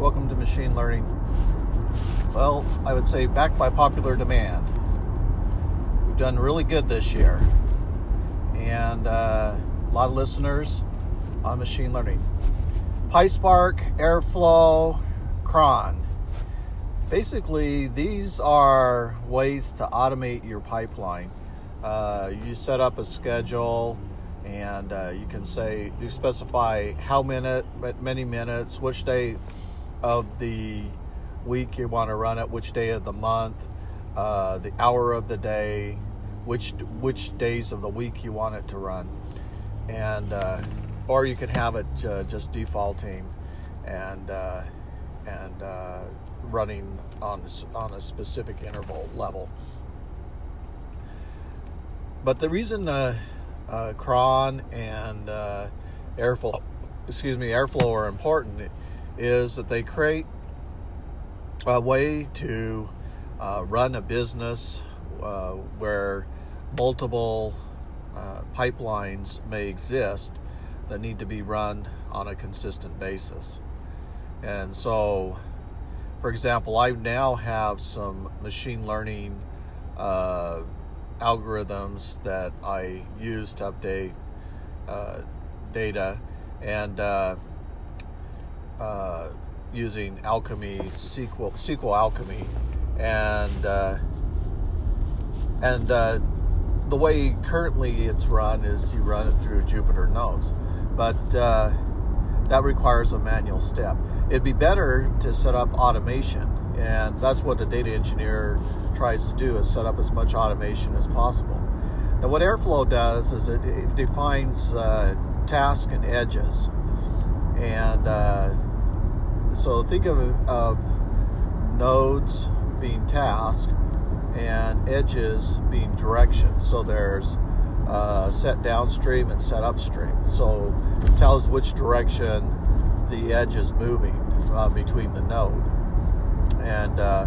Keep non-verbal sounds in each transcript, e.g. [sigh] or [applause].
Welcome to Machine Learning. Well, I would say backed by popular demand. We've done really good this year, and uh, a lot of listeners on machine learning. PySpark, Airflow, Cron. Basically, these are ways to automate your pipeline. Uh, you set up a schedule and uh, you can say you specify how minute many minutes which day of the week you want to run it which day of the month uh, the hour of the day which which days of the week you want it to run. And uh, or you can have it uh, just defaulting and uh, and uh, running on on a specific interval level. But the reason uh, cron and airflow, excuse me, airflow are important is that they create a way to uh, run a business uh, where multiple uh, pipelines may exist that need to be run on a consistent basis. And so, for example, I now have some machine learning uh, algorithms that I use to update uh, data and uh, using Alchemy SQL SQL Alchemy and uh, and uh, the way currently it's run is you run it through Jupyter Notes, but uh, that requires a manual step. It'd be better to set up automation, and that's what a data engineer tries to do is set up as much automation as possible. Now, what Airflow does is it, it defines uh, tasks and edges. And uh, so think of, of nodes being tasks and edges being directions. So there's uh, set downstream and set upstream. So it tells which direction the edge is moving uh, between the node. And uh,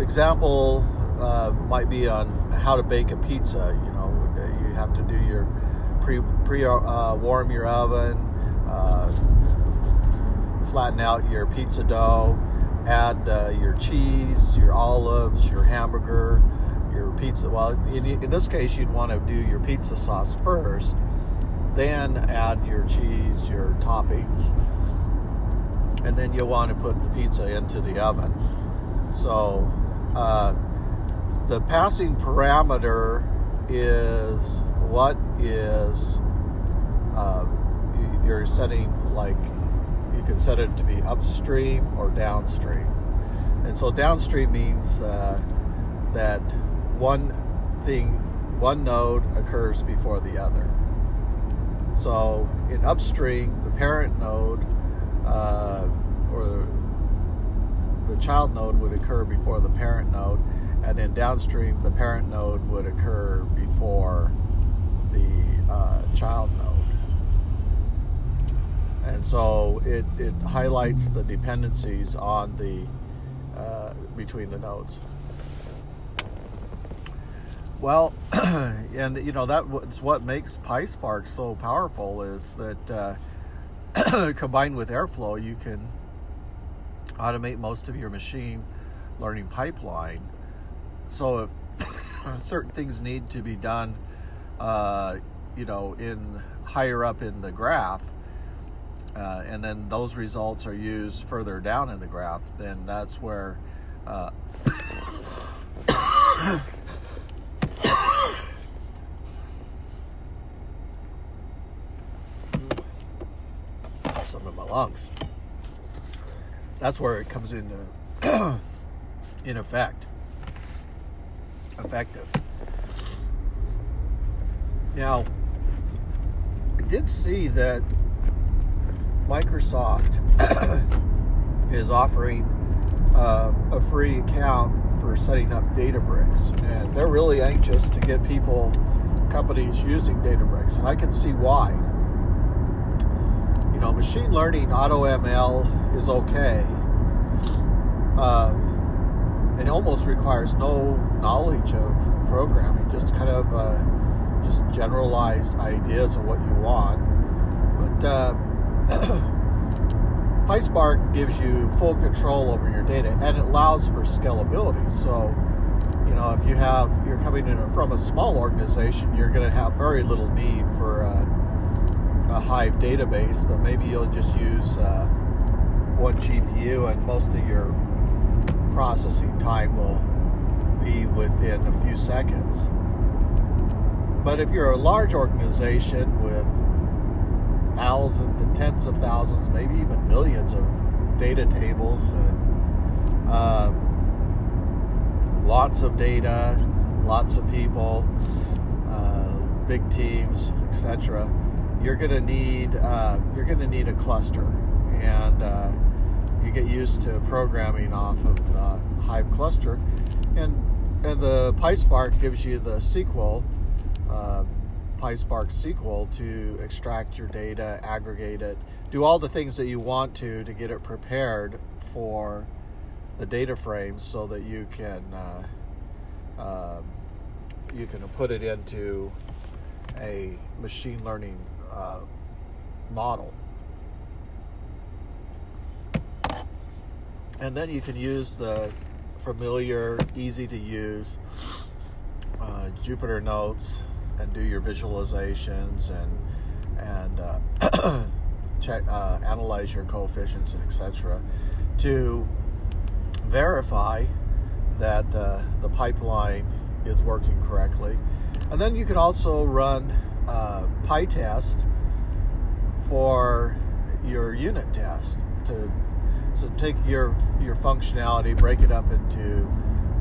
example uh, might be on how to bake a pizza. You know, you have to do your pre pre uh, warm your oven, uh, flatten out your pizza dough, add uh, your cheese, your olives, your hamburger, your pizza. Well, in, in this case, you'd want to do your pizza sauce first, then add your cheese, your toppings, and then you'll want to put the pizza into the oven. So uh, the passing parameter is what is uh, you're setting like can set it to be upstream or downstream and so downstream means uh, that one thing one node occurs before the other so in upstream the parent node uh, or the child node would occur before the parent node, and then downstream the parent node would occur before the uh, child node. And so it, it highlights the dependencies on the uh, between the nodes. Well, [clears throat] and you know that's what makes PySpark so powerful is that uh, [clears throat] combined with Airflow, you can automate most of your machine learning pipeline. So if [coughs] certain things need to be done, uh, you know, in higher up in the graph, uh, and then those results are used further down in the graph, then that's where. Uh, [coughs] [coughs] in my lungs that's where it comes into [coughs] in effect effective now i did see that microsoft [coughs] is offering uh, a free account for setting up databricks and they're really anxious to get people companies using databricks and i can see why you know, machine learning, AutoML is okay. Um, it almost requires no knowledge of programming, just kind of uh, just generalized ideas of what you want. But uh, [coughs] PySpark gives you full control over your data and it allows for scalability. So, you know, if you have you're coming in from a small organization, you're going to have very little need for a, a Hive database, but maybe you'll just use uh, one GPU and most of your processing time will be within a few seconds. But if you're a large organization with thousands and tens of thousands, maybe even millions of data tables and um, lots of data, lots of people, uh, big teams, etc. You're to need uh, you're to need a cluster, and uh, you get used to programming off of the Hive cluster, and and the PySpark gives you the SQL uh, PySpark SQL to extract your data, aggregate it, do all the things that you want to to get it prepared for the data frames so that you can uh, uh, you can put it into a machine learning uh, model. And then you can use the familiar, easy to use uh, Jupyter Notes and do your visualizations and and uh, [clears throat] check uh, analyze your coefficients and etc. to verify that uh, the pipeline is working correctly. And then you can also run uh, PyTest for your unit test to so take your your functionality, break it up into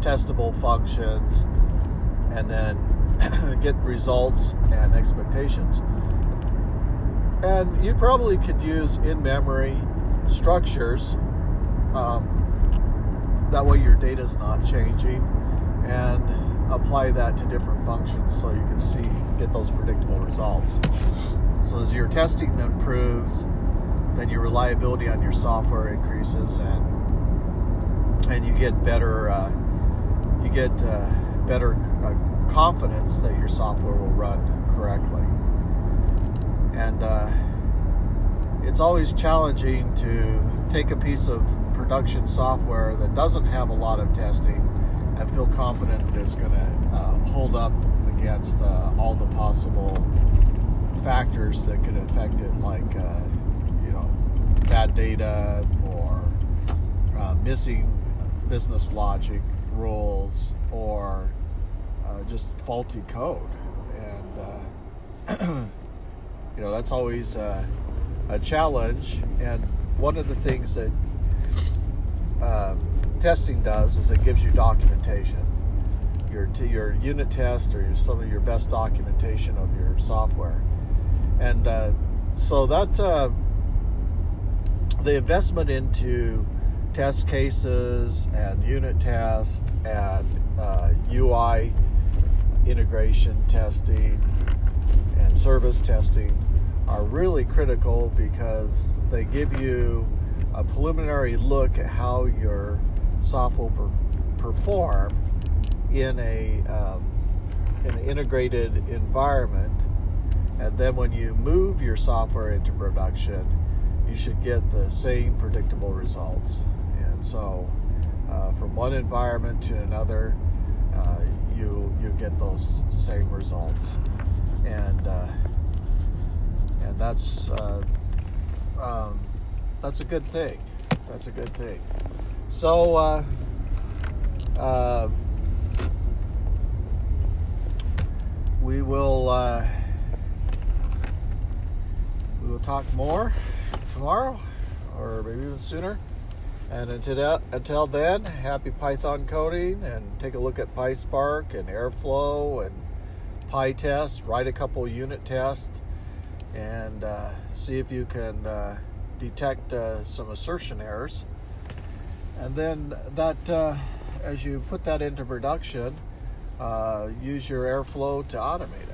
testable functions, and then [coughs] get results and expectations. And you probably could use in memory structures. Um, that way, your data is not changing, and apply that to different functions so you can see, get those predictable results. So, as your testing improves, then your reliability on your software increases, and and you get better. Uh, you get uh, better uh, confidence that your software will run correctly. And uh, it's always challenging to take a piece of production software that doesn't have a lot of testing and feel confident that it's going to uh, hold up against uh, all the possible factors that could affect it, like uh, you know bad data or uh, missing business logic rules or uh, just faulty code, and uh, [clears throat] you know that's always uh, a challenge. And one of the things that um, testing does is it gives you documentation. Your your unit test or your, some of your best documentation of your software, and uh, so that uh, the investment into test cases and unit tests and uh, UI integration testing and service testing are really critical because they give you a preliminary look at how your software will perform in a um, an integrated environment. And then when you move your software into production you should get the same predictable results. And so uh, from one environment to another uh, get those same results, and uh, and that's uh, um, that's a good thing. That's a good thing. So. Uh, uh, we will uh, we will talk more tomorrow or maybe even sooner and until, then, happy Python coding and take a look at PySpark and Airflow and PyTest. Write a couple unit tests and uh, see if you can uh, detect uh, some assertion errors. And then that, uh, as you put that into production, uh, use your Airflow to automate.